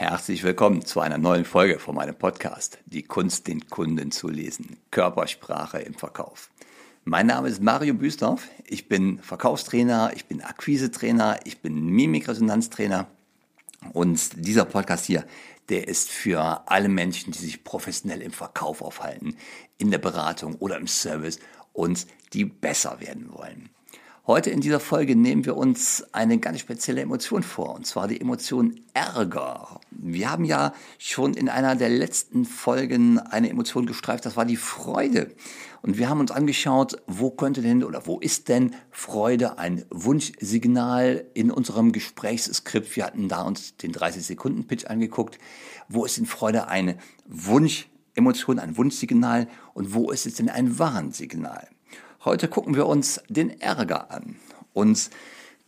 Herzlich willkommen zu einer neuen Folge von meinem Podcast, die Kunst, den Kunden zu lesen, Körpersprache im Verkauf. Mein Name ist Mario Büstorf, ich bin Verkaufstrainer, ich bin Akquisetrainer, ich bin Mimikresonanztrainer und dieser Podcast hier, der ist für alle Menschen, die sich professionell im Verkauf aufhalten, in der Beratung oder im Service und die besser werden wollen. Heute in dieser Folge nehmen wir uns eine ganz spezielle Emotion vor, und zwar die Emotion Ärger. Wir haben ja schon in einer der letzten Folgen eine Emotion gestreift, das war die Freude. Und wir haben uns angeschaut, wo könnte denn oder wo ist denn Freude ein Wunschsignal in unserem Gesprächsskript? Wir hatten da uns den 30-Sekunden-Pitch angeguckt. Wo ist denn Freude eine Wunschemotion, ein Wunschsignal und wo ist es denn ein Warnsignal? Heute gucken wir uns den Ärger an. Und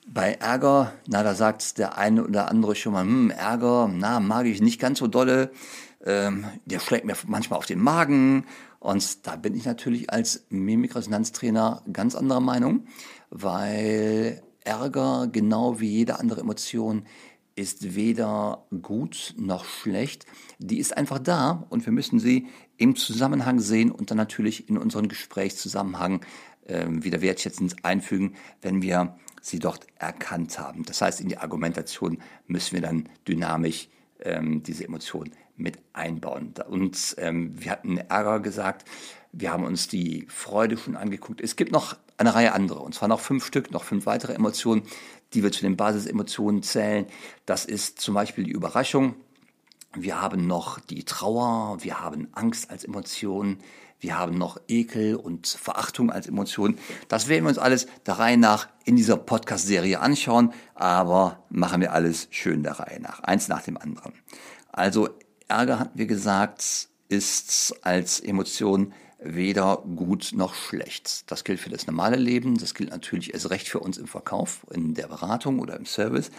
bei Ärger, na, da sagt der eine oder andere schon mal, hm, Ärger, na, mag ich nicht ganz so dolle. Ähm, der schlägt mir manchmal auf den Magen. Und da bin ich natürlich als Mimikresonanztrainer ganz anderer Meinung, weil Ärger, genau wie jede andere Emotion, ist weder gut noch schlecht. Die ist einfach da und wir müssen sie im Zusammenhang sehen und dann natürlich in unseren Gesprächszusammenhang äh, wieder wertschätzend einfügen, wenn wir sie dort erkannt haben. Das heißt, in die Argumentation müssen wir dann dynamisch ähm, diese Emotion mit einbauen. Und ähm, wir hatten Ärger gesagt, wir haben uns die Freude schon angeguckt. Es gibt noch eine Reihe andere, und zwar noch fünf Stück, noch fünf weitere Emotionen, die wir zu den Basisemotionen zählen. Das ist zum Beispiel die Überraschung. Wir haben noch die Trauer, wir haben Angst als Emotion, wir haben noch Ekel und Verachtung als Emotion. Das werden wir uns alles der Reihe nach in dieser Podcast-Serie anschauen, aber machen wir alles schön der Reihe nach, eins nach dem anderen. Also Ärger, hatten wir gesagt, ist als Emotion weder gut noch schlecht. Das gilt für das normale Leben, das gilt natürlich erst recht für uns im Verkauf, in der Beratung oder im Service.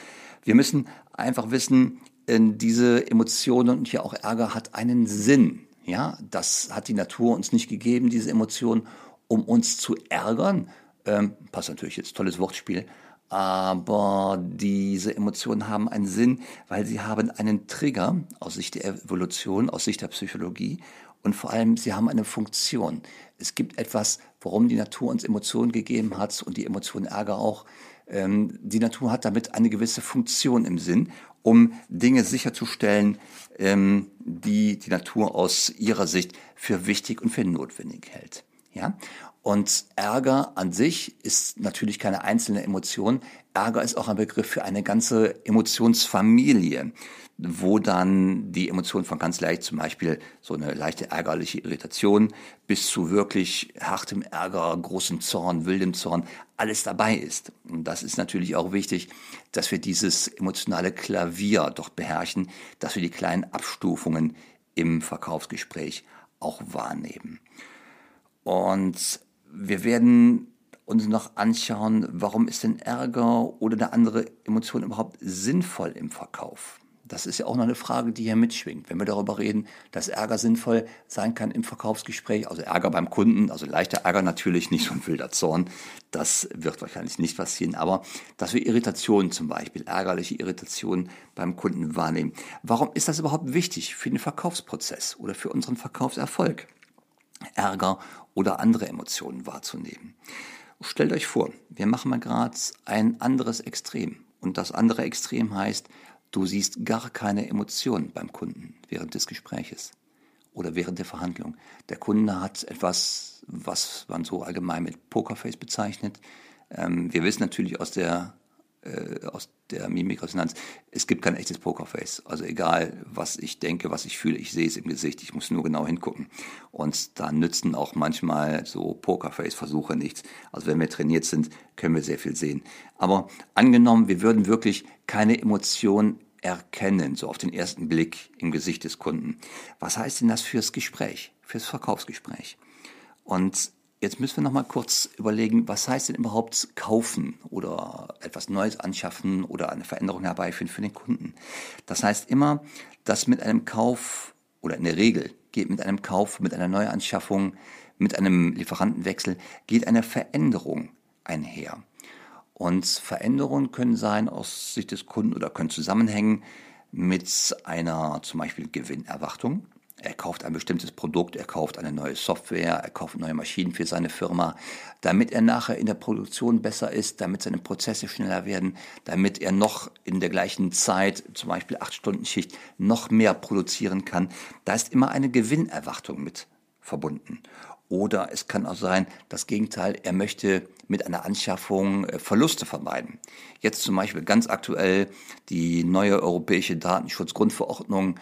Wir müssen einfach wissen, diese Emotionen und hier auch Ärger hat einen Sinn. Ja, das hat die Natur uns nicht gegeben, diese Emotion, um uns zu ärgern. Ähm, passt natürlich jetzt, tolles Wortspiel. Aber diese Emotionen haben einen Sinn, weil sie haben einen Trigger aus Sicht der Evolution, aus Sicht der Psychologie und vor allem sie haben eine Funktion. Es gibt etwas, warum die Natur uns Emotionen gegeben hat und die Emotion Ärger auch. Ähm, die Natur hat damit eine gewisse Funktion im Sinn, um Dinge sicherzustellen, ähm, die die Natur aus ihrer Sicht für wichtig und für notwendig hält. Ja? Und Ärger an sich ist natürlich keine einzelne Emotion. Ärger ist auch ein Begriff für eine ganze Emotionsfamilie, wo dann die Emotionen von ganz leicht, zum Beispiel so eine leichte ärgerliche Irritation, bis zu wirklich hartem Ärger, großem Zorn, wildem Zorn, alles dabei ist. Und das ist natürlich auch wichtig, dass wir dieses emotionale Klavier doch beherrschen, dass wir die kleinen Abstufungen im Verkaufsgespräch auch wahrnehmen. Und wir werden uns noch anschauen, warum ist denn Ärger oder eine andere Emotion überhaupt sinnvoll im Verkauf? Das ist ja auch noch eine Frage, die hier mitschwingt. Wenn wir darüber reden, dass Ärger sinnvoll sein kann im Verkaufsgespräch, also Ärger beim Kunden, also leichter Ärger natürlich, nicht so ein wilder Zorn, das wird wahrscheinlich nicht passieren, aber dass wir Irritationen zum Beispiel, ärgerliche Irritationen beim Kunden wahrnehmen. Warum ist das überhaupt wichtig für den Verkaufsprozess oder für unseren Verkaufserfolg? Ärger oder andere Emotionen wahrzunehmen. Stellt euch vor, wir machen mal gerade ein anderes Extrem. Und das andere Extrem heißt, du siehst gar keine Emotionen beim Kunden während des Gespräches oder während der Verhandlung. Der Kunde hat etwas, was man so allgemein mit Pokerface bezeichnet. Ähm, wir wissen natürlich aus der äh, aus der Mimikresonanz, es gibt kein echtes Pokerface. Also egal, was ich denke, was ich fühle, ich sehe es im Gesicht. Ich muss nur genau hingucken. Und da nützen auch manchmal so Pokerface-Versuche nichts. Also wenn wir trainiert sind, können wir sehr viel sehen. Aber angenommen, wir würden wirklich keine Emotion erkennen, so auf den ersten Blick im Gesicht des Kunden. Was heißt denn das fürs Gespräch, fürs Verkaufsgespräch? Und Jetzt müssen wir noch mal kurz überlegen, was heißt denn überhaupt kaufen oder etwas Neues anschaffen oder eine Veränderung herbeiführen für den Kunden. Das heißt immer, dass mit einem Kauf oder in der Regel geht mit einem Kauf, mit einer Neuanschaffung, mit einem Lieferantenwechsel geht eine Veränderung einher. Und Veränderungen können sein aus Sicht des Kunden oder können zusammenhängen mit einer zum Beispiel Gewinnerwartung. Er kauft ein bestimmtes Produkt, er kauft eine neue Software, er kauft neue Maschinen für seine Firma, damit er nachher in der Produktion besser ist, damit seine Prozesse schneller werden, damit er noch in der gleichen Zeit, zum Beispiel acht Stunden Schicht, noch mehr produzieren kann. Da ist immer eine Gewinnerwartung mit verbunden. Oder es kann auch sein, das Gegenteil, er möchte mit einer Anschaffung äh, Verluste vermeiden. Jetzt zum Beispiel ganz aktuell die neue europäische Datenschutzgrundverordnung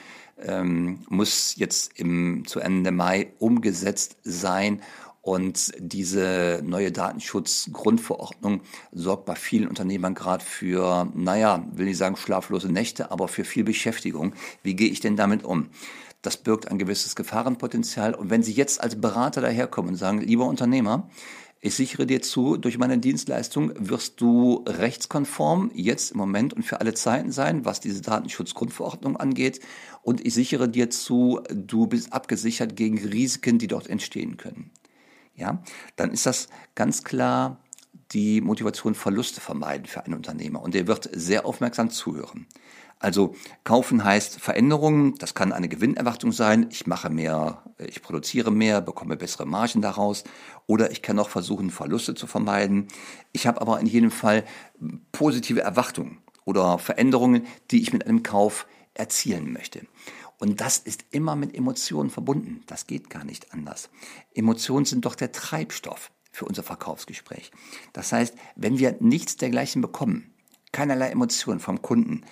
ähm, muss jetzt im, zu Ende Mai umgesetzt sein. Und diese neue Datenschutzgrundverordnung sorgt bei vielen Unternehmern gerade für, naja, will ich sagen schlaflose Nächte, aber für viel Beschäftigung. Wie gehe ich denn damit um? Das birgt ein gewisses Gefahrenpotenzial. Und wenn Sie jetzt als Berater daherkommen und sagen, lieber Unternehmer, ich sichere dir zu, durch meine Dienstleistung wirst du rechtskonform jetzt im Moment und für alle Zeiten sein, was diese Datenschutzgrundverordnung angeht. Und ich sichere dir zu, du bist abgesichert gegen Risiken, die dort entstehen können. Ja, dann ist das ganz klar die Motivation Verluste vermeiden für einen Unternehmer. Und der wird sehr aufmerksam zuhören. Also kaufen heißt Veränderungen, das kann eine Gewinnerwartung sein, ich mache mehr, ich produziere mehr, bekomme bessere Margen daraus oder ich kann auch versuchen, Verluste zu vermeiden. Ich habe aber in jedem Fall positive Erwartungen oder Veränderungen, die ich mit einem Kauf erzielen möchte. Und das ist immer mit Emotionen verbunden. Das geht gar nicht anders. Emotionen sind doch der Treibstoff für unser Verkaufsgespräch. Das heißt, wenn wir nichts dergleichen bekommen, keinerlei Emotionen vom Kunden,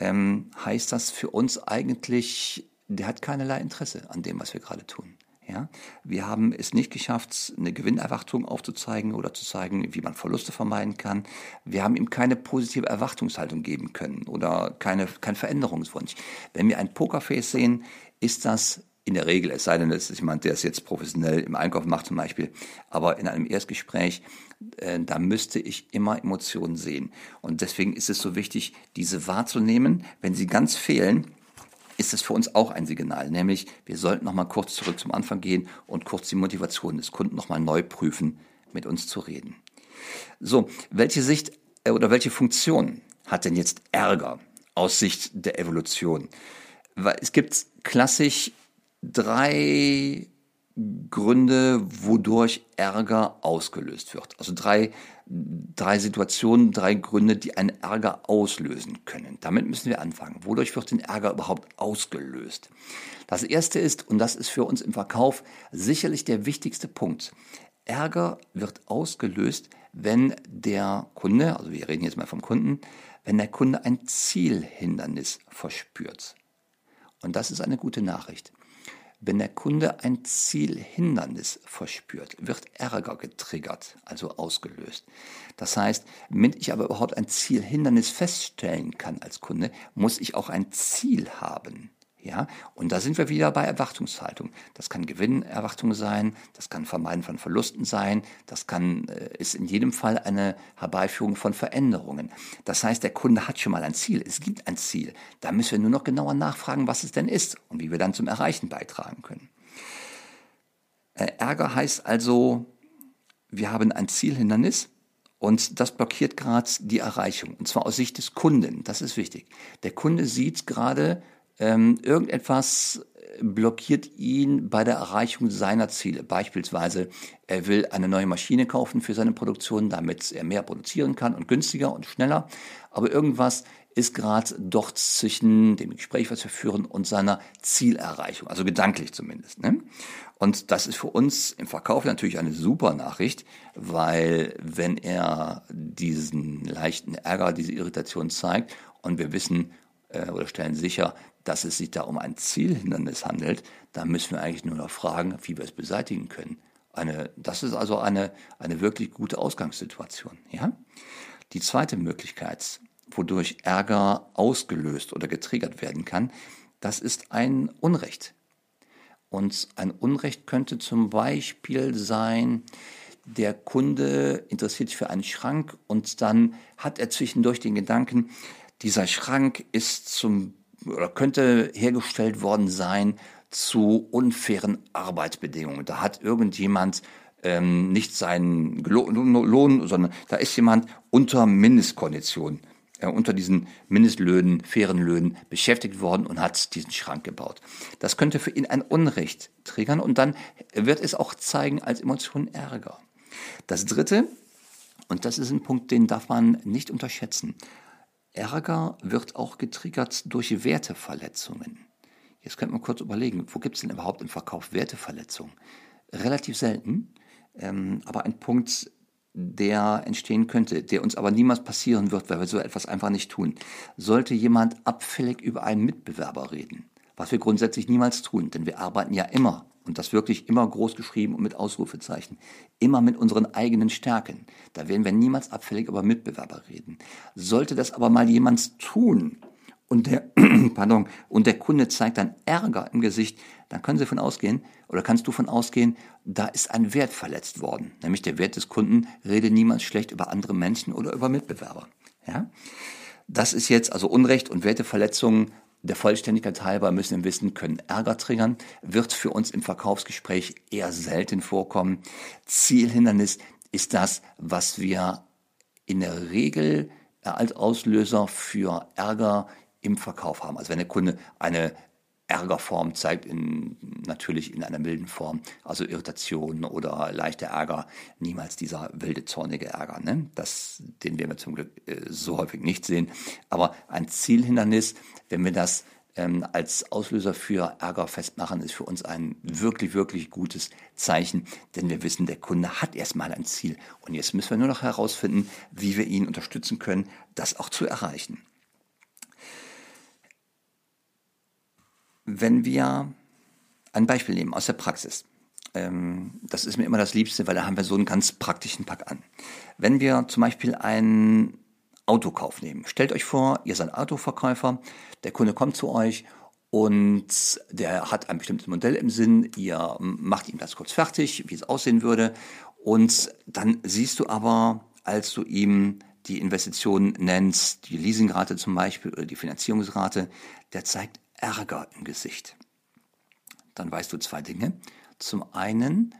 ähm, heißt das für uns eigentlich, der hat keinerlei Interesse an dem, was wir gerade tun. Ja, wir haben es nicht geschafft, eine Gewinnerwartung aufzuzeigen oder zu zeigen, wie man Verluste vermeiden kann. Wir haben ihm keine positive Erwartungshaltung geben können oder keine, kein Veränderungswunsch. Wenn wir ein Pokerface sehen, ist das in der Regel, es sei denn, es ist jemand, der es jetzt professionell im Einkauf macht zum Beispiel, aber in einem Erstgespräch, äh, da müsste ich immer Emotionen sehen. Und deswegen ist es so wichtig, diese wahrzunehmen. Wenn sie ganz fehlen, ist es für uns auch ein Signal, nämlich wir sollten noch mal kurz zurück zum Anfang gehen und kurz die Motivation des Kunden noch mal neu prüfen, mit uns zu reden. So, welche Sicht äh, oder welche Funktion hat denn jetzt Ärger aus Sicht der Evolution? Weil es gibt klassisch drei Gründe, wodurch Ärger ausgelöst wird. Also drei, drei Situationen, drei Gründe, die einen Ärger auslösen können. Damit müssen wir anfangen. Wodurch wird denn Ärger überhaupt ausgelöst? Das erste ist, und das ist für uns im Verkauf sicherlich der wichtigste Punkt. Ärger wird ausgelöst, wenn der Kunde, also wir reden jetzt mal vom Kunden, wenn der Kunde ein Zielhindernis verspürt. Und das ist eine gute Nachricht. Wenn der Kunde ein Zielhindernis verspürt, wird Ärger getriggert, also ausgelöst. Das heißt, wenn ich aber überhaupt ein Zielhindernis feststellen kann als Kunde, muss ich auch ein Ziel haben. Ja, und da sind wir wieder bei Erwartungshaltung. Das kann Gewinnerwartung sein, das kann Vermeiden von Verlusten sein, das kann, äh, ist in jedem Fall eine Herbeiführung von Veränderungen. Das heißt, der Kunde hat schon mal ein Ziel, es gibt ein Ziel. Da müssen wir nur noch genauer nachfragen, was es denn ist und wie wir dann zum Erreichen beitragen können. Äh, Ärger heißt also, wir haben ein Zielhindernis, und das blockiert gerade die Erreichung. Und zwar aus Sicht des Kunden. Das ist wichtig. Der Kunde sieht gerade ähm, irgendetwas blockiert ihn bei der Erreichung seiner Ziele. Beispielsweise, er will eine neue Maschine kaufen für seine Produktion, damit er mehr produzieren kann und günstiger und schneller. Aber irgendwas ist gerade dort zwischen dem Gespräch, was wir führen, und seiner Zielerreichung, also gedanklich zumindest. Ne? Und das ist für uns im Verkauf natürlich eine super Nachricht, weil wenn er diesen leichten Ärger, diese Irritation zeigt und wir wissen äh, oder stellen sicher, dass es sich da um ein Zielhindernis handelt, dann müssen wir eigentlich nur noch fragen, wie wir es beseitigen können. Eine, das ist also eine, eine wirklich gute Ausgangssituation. Ja? Die zweite Möglichkeit, wodurch Ärger ausgelöst oder getriggert werden kann, das ist ein Unrecht. Und ein Unrecht könnte zum Beispiel sein, der Kunde interessiert sich für einen Schrank und dann hat er zwischendurch den Gedanken, dieser Schrank ist zum oder könnte hergestellt worden sein zu unfairen Arbeitsbedingungen. Da hat irgendjemand ähm, nicht seinen Lohn, sondern da ist jemand unter Mindestkondition äh, unter diesen Mindestlöhnen, fairen Löhnen beschäftigt worden und hat diesen Schrank gebaut. Das könnte für ihn ein Unrecht triggern und dann wird es auch zeigen als Emotion Ärger. Das dritte, und das ist ein Punkt, den darf man nicht unterschätzen. Ärger wird auch getriggert durch Werteverletzungen. Jetzt könnte man kurz überlegen, wo gibt es denn überhaupt im Verkauf Werteverletzungen? Relativ selten, ähm, aber ein Punkt, der entstehen könnte, der uns aber niemals passieren wird, weil wir so etwas einfach nicht tun. Sollte jemand abfällig über einen Mitbewerber reden, was wir grundsätzlich niemals tun, denn wir arbeiten ja immer, und das wirklich immer groß geschrieben und mit Ausrufezeichen, immer mit unseren eigenen Stärken. Da werden wir niemals abfällig über Mitbewerber reden. Sollte das aber mal jemand tun, und der, pardon, und der Kunde zeigt dann Ärger im Gesicht, dann können Sie davon ausgehen, oder kannst du davon ausgehen, da ist ein Wert verletzt worden. Nämlich der Wert des Kunden, rede niemals schlecht über andere Menschen oder über Mitbewerber. Ja? Das ist jetzt also Unrecht und Werteverletzungen der Vollständigkeit halber müssen wir wissen, können Ärger triggern, wird für uns im Verkaufsgespräch eher selten vorkommen. Zielhindernis ist das, was wir in der Regel als Auslöser für Ärger im Verkauf haben. Also wenn der Kunde eine Ärgerform zeigt, in, natürlich in einer milden Form, also Irritation oder leichter Ärger, niemals dieser wilde, zornige Ärger, ne? das, den werden wir zum Glück äh, so häufig nicht sehen. Aber ein Zielhindernis, wenn wir das ähm, als Auslöser für Ärger festmachen, ist für uns ein wirklich, wirklich gutes Zeichen, denn wir wissen, der Kunde hat erstmal ein Ziel und jetzt müssen wir nur noch herausfinden, wie wir ihn unterstützen können, das auch zu erreichen. Wenn wir ein Beispiel nehmen aus der Praxis, ähm, das ist mir immer das Liebste, weil da haben wir so einen ganz praktischen Pack an. Wenn wir zum Beispiel einen Autokauf nehmen, stellt euch vor, ihr seid Autoverkäufer, der Kunde kommt zu euch und der hat ein bestimmtes Modell im Sinn, ihr macht ihm das kurz fertig, wie es aussehen würde und dann siehst du aber, als du ihm die Investition nennst, die Leasingrate zum Beispiel oder die Finanzierungsrate, der zeigt Ärger im Gesicht. Dann weißt du zwei Dinge. Zum einen,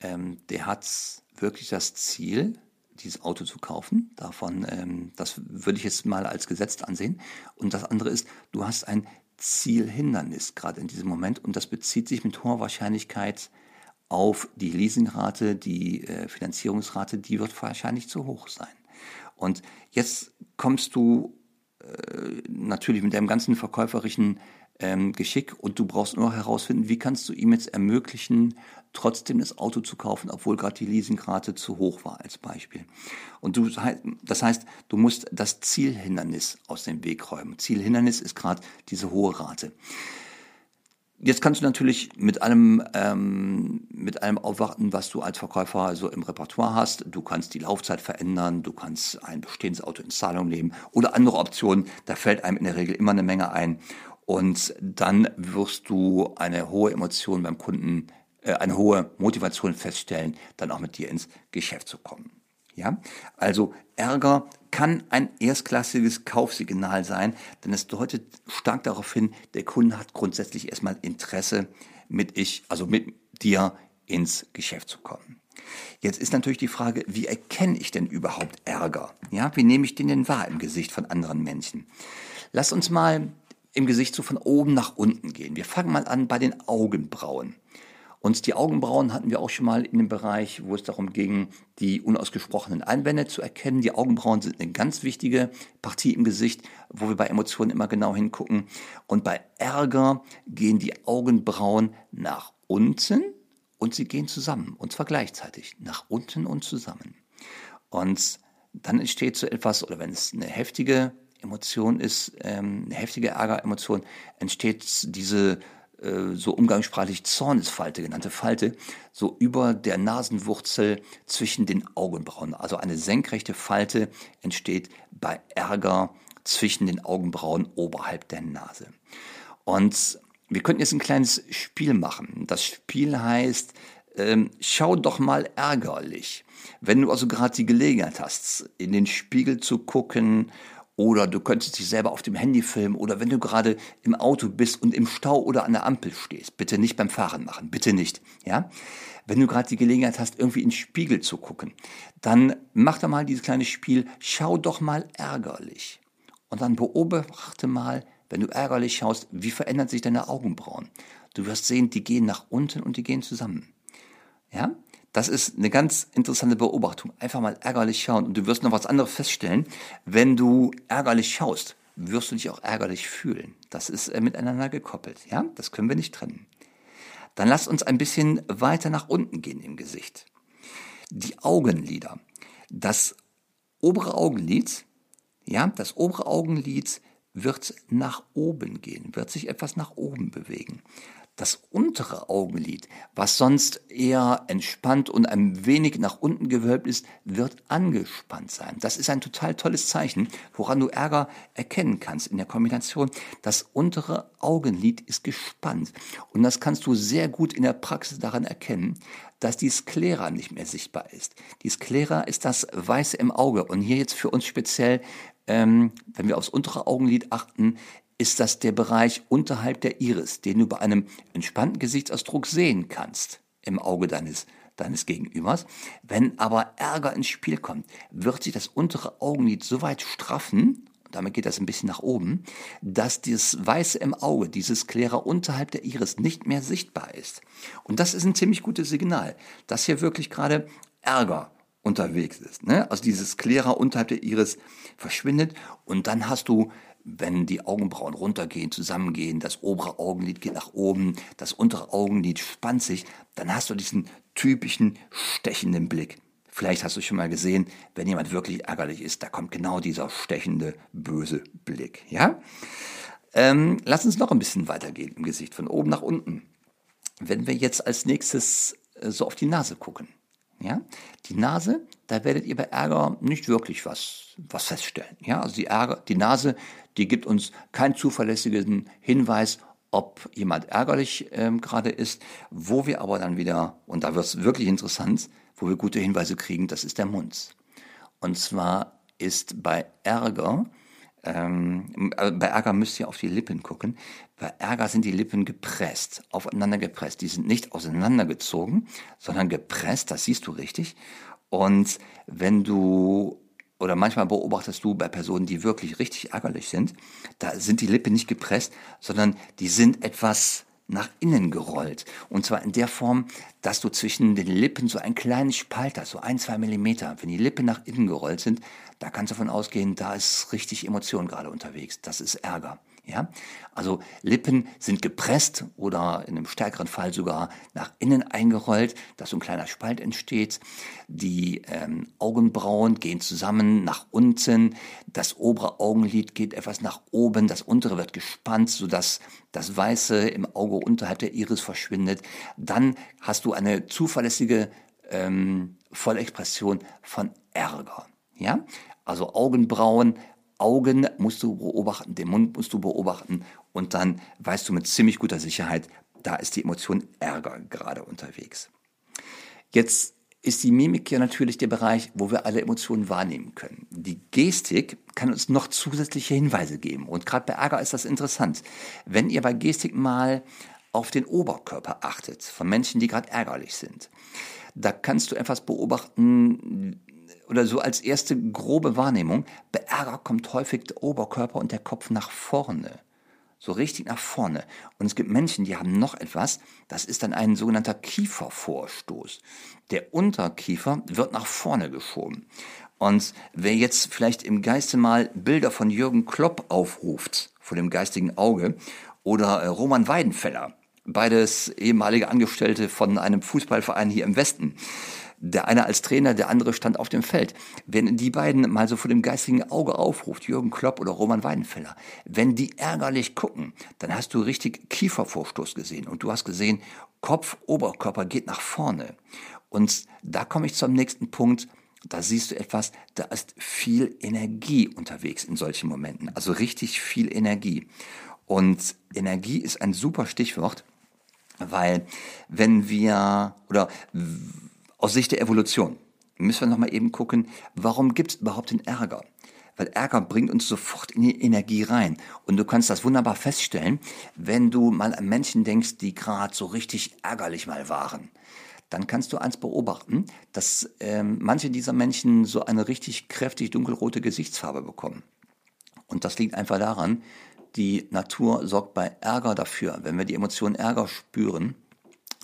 ähm, der hat wirklich das Ziel, dieses Auto zu kaufen. Davon, ähm, das würde ich jetzt mal als gesetzt ansehen. Und das andere ist, du hast ein Zielhindernis gerade in diesem Moment und das bezieht sich mit hoher Wahrscheinlichkeit auf die Leasingrate, die äh, Finanzierungsrate, die wird wahrscheinlich zu hoch sein. Und jetzt kommst du natürlich mit deinem ganzen verkäuferischen ähm, Geschick und du brauchst nur herausfinden, wie kannst du ihm jetzt ermöglichen, trotzdem das Auto zu kaufen, obwohl gerade die Leasingrate zu hoch war als Beispiel. Und du, das heißt, du musst das Zielhindernis aus dem Weg räumen. Zielhindernis ist gerade diese hohe Rate. Jetzt kannst du natürlich mit allem, ähm, mit allem aufwarten, was du als Verkäufer so im Repertoire hast. Du kannst die Laufzeit verändern, du kannst ein bestehendes Auto in Zahlung nehmen oder andere Optionen. Da fällt einem in der Regel immer eine Menge ein. Und dann wirst du eine hohe Emotion beim Kunden, äh, eine hohe Motivation feststellen, dann auch mit dir ins Geschäft zu kommen. Ja, also Ärger kann ein erstklassiges Kaufsignal sein, denn es deutet stark darauf hin, der Kunde hat grundsätzlich erstmal Interesse, mit ich, also mit dir ins Geschäft zu kommen. Jetzt ist natürlich die Frage, wie erkenne ich denn überhaupt Ärger? Ja, wie nehme ich den denn wahr im Gesicht von anderen Menschen? Lass uns mal im Gesicht so von oben nach unten gehen. Wir fangen mal an bei den Augenbrauen. Und die Augenbrauen hatten wir auch schon mal in dem Bereich, wo es darum ging, die unausgesprochenen Einwände zu erkennen. Die Augenbrauen sind eine ganz wichtige Partie im Gesicht, wo wir bei Emotionen immer genau hingucken. Und bei Ärger gehen die Augenbrauen nach unten und sie gehen zusammen. Und zwar gleichzeitig nach unten und zusammen. Und dann entsteht so etwas, oder wenn es eine heftige Emotion ist, ähm, eine heftige Ärgeremotion, entsteht diese so umgangssprachlich Zornesfalte genannte Falte, so über der Nasenwurzel zwischen den Augenbrauen. Also eine senkrechte Falte entsteht bei Ärger zwischen den Augenbrauen oberhalb der Nase. Und wir könnten jetzt ein kleines Spiel machen. Das Spiel heißt, ähm, schau doch mal ärgerlich. Wenn du also gerade die Gelegenheit hast, in den Spiegel zu gucken oder du könntest dich selber auf dem Handy filmen oder wenn du gerade im Auto bist und im Stau oder an der Ampel stehst. Bitte nicht beim Fahren machen, bitte nicht. Ja? Wenn du gerade die Gelegenheit hast, irgendwie in den Spiegel zu gucken, dann mach doch mal dieses kleine Spiel, schau doch mal ärgerlich. Und dann beobachte mal, wenn du ärgerlich schaust, wie verändern sich deine Augenbrauen. Du wirst sehen, die gehen nach unten und die gehen zusammen. Ja? Das ist eine ganz interessante Beobachtung. Einfach mal ärgerlich schauen und du wirst noch was anderes feststellen. Wenn du ärgerlich schaust, wirst du dich auch ärgerlich fühlen. Das ist äh, miteinander gekoppelt. Ja? Das können wir nicht trennen. Dann lass uns ein bisschen weiter nach unten gehen im Gesicht. Die Augenlider. Das obere Augenlid, ja, das obere Augenlid wird nach oben gehen, wird sich etwas nach oben bewegen. Das untere Augenlid, was sonst eher entspannt und ein wenig nach unten gewölbt ist, wird angespannt sein. Das ist ein total tolles Zeichen, woran du Ärger erkennen kannst in der Kombination. Das untere Augenlid ist gespannt. Und das kannst du sehr gut in der Praxis daran erkennen, dass die Sklera nicht mehr sichtbar ist. Die Sklera ist das Weiße im Auge. Und hier jetzt für uns speziell, ähm, wenn wir aufs untere Augenlid achten, ist das der Bereich unterhalb der Iris, den du bei einem entspannten Gesichtsausdruck sehen kannst im Auge deines, deines Gegenübers. Wenn aber Ärger ins Spiel kommt, wird sich das untere Augenlid so weit straffen, damit geht das ein bisschen nach oben, dass das Weiße im Auge, dieses Klera unterhalb der Iris nicht mehr sichtbar ist. Und das ist ein ziemlich gutes Signal, dass hier wirklich gerade Ärger unterwegs ist. Ne? Also dieses Klera unterhalb der Iris verschwindet und dann hast du wenn die Augenbrauen runtergehen, zusammengehen, das obere Augenlid geht nach oben, das untere Augenlid spannt sich, dann hast du diesen typischen stechenden Blick. Vielleicht hast du schon mal gesehen, wenn jemand wirklich ärgerlich ist, da kommt genau dieser stechende, böse Blick. Ja? Ähm, lass uns noch ein bisschen weitergehen im Gesicht, von oben nach unten. Wenn wir jetzt als nächstes äh, so auf die Nase gucken. Ja? Die Nase, da werdet ihr bei Ärger nicht wirklich was, was feststellen. Ja? Also die, Ärger, die Nase, die gibt uns keinen zuverlässigen Hinweis, ob jemand ärgerlich ähm, gerade ist. Wo wir aber dann wieder, und da wird es wirklich interessant, wo wir gute Hinweise kriegen, das ist der Mund. Und zwar ist bei Ärger, ähm, äh, bei Ärger müsst ihr auf die Lippen gucken. Bei Ärger sind die Lippen gepresst, aufeinander gepresst. Die sind nicht auseinandergezogen, sondern gepresst, das siehst du richtig. Und wenn du oder manchmal beobachtest du bei Personen, die wirklich richtig ärgerlich sind, da sind die Lippen nicht gepresst, sondern die sind etwas nach innen gerollt. Und zwar in der Form, dass du zwischen den Lippen so einen kleinen Spalt hast, so ein, zwei Millimeter. Wenn die Lippen nach innen gerollt sind, da kannst du davon ausgehen, da ist richtig Emotion gerade unterwegs. Das ist Ärger. Ja? Also Lippen sind gepresst oder in einem stärkeren Fall sogar nach innen eingerollt, dass so ein kleiner Spalt entsteht. Die ähm, Augenbrauen gehen zusammen nach unten. Das obere Augenlid geht etwas nach oben. Das untere wird gespannt, sodass das Weiße im Auge unterhalb der Iris verschwindet. Dann hast du eine zuverlässige ähm, Vollexpression von Ärger. Ja? Also Augenbrauen Augen musst du beobachten, den Mund musst du beobachten und dann weißt du mit ziemlich guter Sicherheit, da ist die Emotion Ärger gerade unterwegs. Jetzt ist die Mimik ja natürlich der Bereich, wo wir alle Emotionen wahrnehmen können. Die Gestik kann uns noch zusätzliche Hinweise geben. Und gerade bei Ärger ist das interessant. Wenn ihr bei Gestik mal auf den Oberkörper achtet, von Menschen, die gerade ärgerlich sind, da kannst du etwas beobachten, oder so als erste grobe Wahrnehmung, bei Ärger kommt häufig der Oberkörper und der Kopf nach vorne. So richtig nach vorne. Und es gibt Menschen, die haben noch etwas, das ist dann ein sogenannter Kiefervorstoß. Der Unterkiefer wird nach vorne geschoben. Und wer jetzt vielleicht im Geiste mal Bilder von Jürgen Klopp aufruft, vor dem geistigen Auge, oder äh, Roman Weidenfeller, beides ehemalige Angestellte von einem Fußballverein hier im Westen, der eine als Trainer, der andere stand auf dem Feld. Wenn die beiden mal so vor dem geistigen Auge aufruft, Jürgen Klopp oder Roman Weidenfeller, wenn die ärgerlich gucken, dann hast du richtig Kiefervorstoß gesehen und du hast gesehen, Kopf, Oberkörper geht nach vorne. Und da komme ich zum nächsten Punkt. Da siehst du etwas, da ist viel Energie unterwegs in solchen Momenten. Also richtig viel Energie. Und Energie ist ein super Stichwort, weil wenn wir, oder aus Sicht der Evolution müssen wir nochmal eben gucken, warum gibt es überhaupt den Ärger? Weil Ärger bringt uns sofort in die Energie rein. Und du kannst das wunderbar feststellen, wenn du mal an Menschen denkst, die gerade so richtig ärgerlich mal waren. Dann kannst du eins beobachten, dass ähm, manche dieser Menschen so eine richtig kräftig dunkelrote Gesichtsfarbe bekommen. Und das liegt einfach daran, die Natur sorgt bei Ärger dafür. Wenn wir die Emotion Ärger spüren,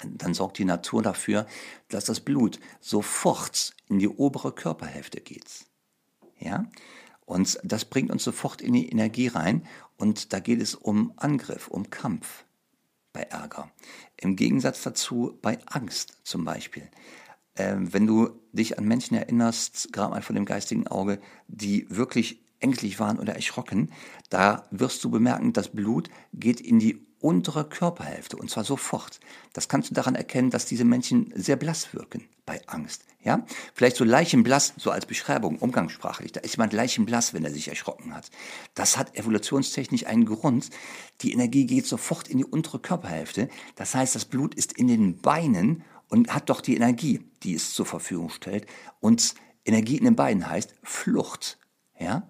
dann sorgt die Natur dafür, dass das Blut sofort in die obere Körperhälfte geht. Ja? Und das bringt uns sofort in die Energie rein und da geht es um Angriff, um Kampf bei Ärger. Im Gegensatz dazu bei Angst zum Beispiel. Ähm, wenn du dich an Menschen erinnerst, gerade mal von dem geistigen Auge, die wirklich ängstlich waren oder erschrocken, da wirst du bemerken, das Blut geht in die untere Körperhälfte und zwar sofort. Das kannst du daran erkennen, dass diese Menschen sehr blass wirken bei Angst. Ja, vielleicht so leichenblass, so als Beschreibung, umgangssprachlich. Da ist jemand leichenblass, wenn er sich erschrocken hat. Das hat evolutionstechnisch einen Grund. Die Energie geht sofort in die untere Körperhälfte. Das heißt, das Blut ist in den Beinen und hat doch die Energie, die es zur Verfügung stellt. Und Energie in den Beinen heißt Flucht. Ja?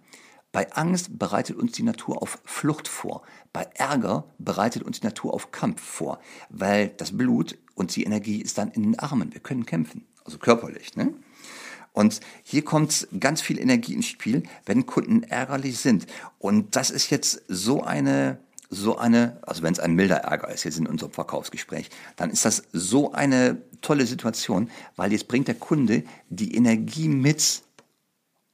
Bei Angst bereitet uns die Natur auf Flucht vor. Bei Ärger bereitet uns die Natur auf Kampf vor, weil das Blut und die Energie ist dann in den Armen. Wir können kämpfen, also körperlich. Ne? Und hier kommt ganz viel Energie ins Spiel, wenn Kunden ärgerlich sind. Und das ist jetzt so eine, so eine, also wenn es ein milder Ärger ist, jetzt in unserem Verkaufsgespräch, dann ist das so eine tolle Situation, weil jetzt bringt der Kunde die Energie mit,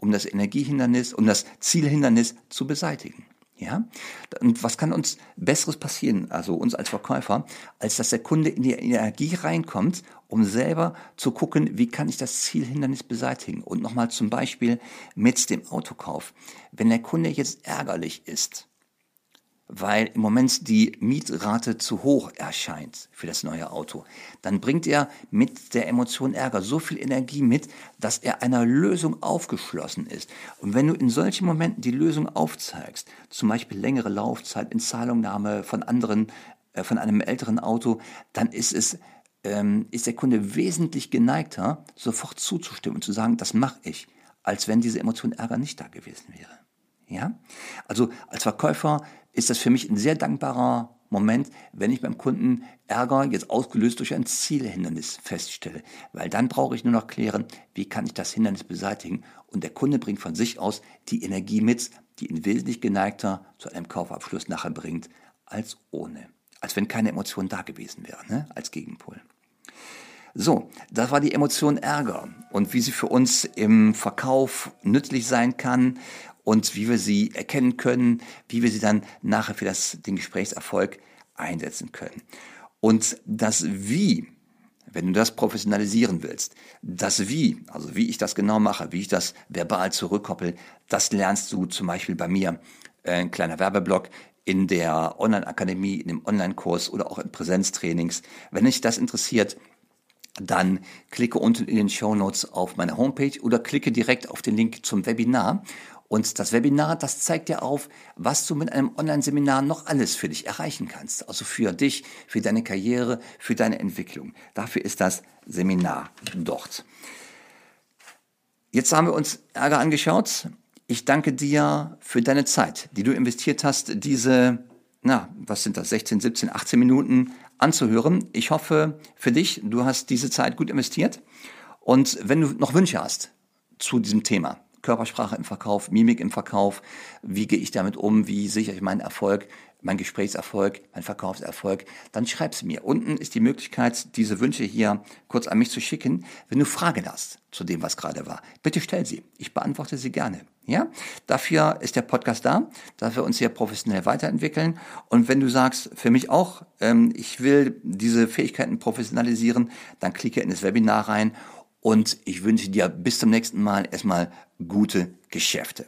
um das Energiehindernis, um das Zielhindernis zu beseitigen. Ja? Und was kann uns Besseres passieren, also uns als Verkäufer, als dass der Kunde in die Energie reinkommt, um selber zu gucken, wie kann ich das Zielhindernis beseitigen? Und nochmal zum Beispiel mit dem Autokauf. Wenn der Kunde jetzt ärgerlich ist, weil im Moment die Mietrate zu hoch erscheint für das neue Auto, dann bringt er mit der Emotion Ärger so viel Energie mit, dass er einer Lösung aufgeschlossen ist. Und wenn du in solchen Momenten die Lösung aufzeigst, zum Beispiel längere Laufzeit, Inzahlungnahme von anderen, äh, von einem älteren Auto, dann ist es ähm, ist der Kunde wesentlich geneigter, sofort zuzustimmen und zu sagen, das mache ich, als wenn diese Emotion Ärger nicht da gewesen wäre. Ja? Also als Verkäufer ist das für mich ein sehr dankbarer Moment, wenn ich beim Kunden Ärger jetzt ausgelöst durch ein Zielhindernis feststelle. Weil dann brauche ich nur noch klären, wie kann ich das Hindernis beseitigen. Und der Kunde bringt von sich aus die Energie mit, die ihn wesentlich geneigter zu einem Kaufabschluss nachher bringt, als ohne. Als wenn keine Emotion da gewesen wäre, ne? als Gegenpol. So, das war die Emotion Ärger und wie sie für uns im Verkauf nützlich sein kann und wie wir sie erkennen können, wie wir sie dann nachher für das, den Gesprächserfolg einsetzen können. Und das Wie, wenn du das professionalisieren willst, das Wie, also wie ich das genau mache, wie ich das verbal zurückkoppel, das lernst du zum Beispiel bei mir. Äh, ein kleiner Werbeblock in der Online-Akademie, in dem Online-Kurs oder auch in Präsenztrainings. Wenn dich das interessiert, dann klicke unten in den Show Notes auf meine Homepage oder klicke direkt auf den Link zum Webinar und das Webinar, das zeigt dir auf, was du mit einem Online-Seminar noch alles für dich erreichen kannst. Also für dich, für deine Karriere, für deine Entwicklung. Dafür ist das Seminar dort. Jetzt haben wir uns Ärger angeschaut. Ich danke dir für deine Zeit, die du investiert hast, diese, na, was sind das, 16, 17, 18 Minuten anzuhören. Ich hoffe für dich, du hast diese Zeit gut investiert. Und wenn du noch Wünsche hast zu diesem Thema, Körpersprache im Verkauf, Mimik im Verkauf, wie gehe ich damit um, wie sichere ich meinen Erfolg, mein Gesprächserfolg, mein Verkaufserfolg, dann schreib es mir. Unten ist die Möglichkeit, diese Wünsche hier kurz an mich zu schicken. Wenn du Fragen hast zu dem, was gerade war, bitte stell sie. Ich beantworte sie gerne. Ja, dafür ist der Podcast da, dass wir uns hier professionell weiterentwickeln. Und wenn du sagst, für mich auch, ähm, ich will diese Fähigkeiten professionalisieren, dann klicke in das Webinar rein und ich wünsche dir bis zum nächsten Mal erstmal gute Geschäfte.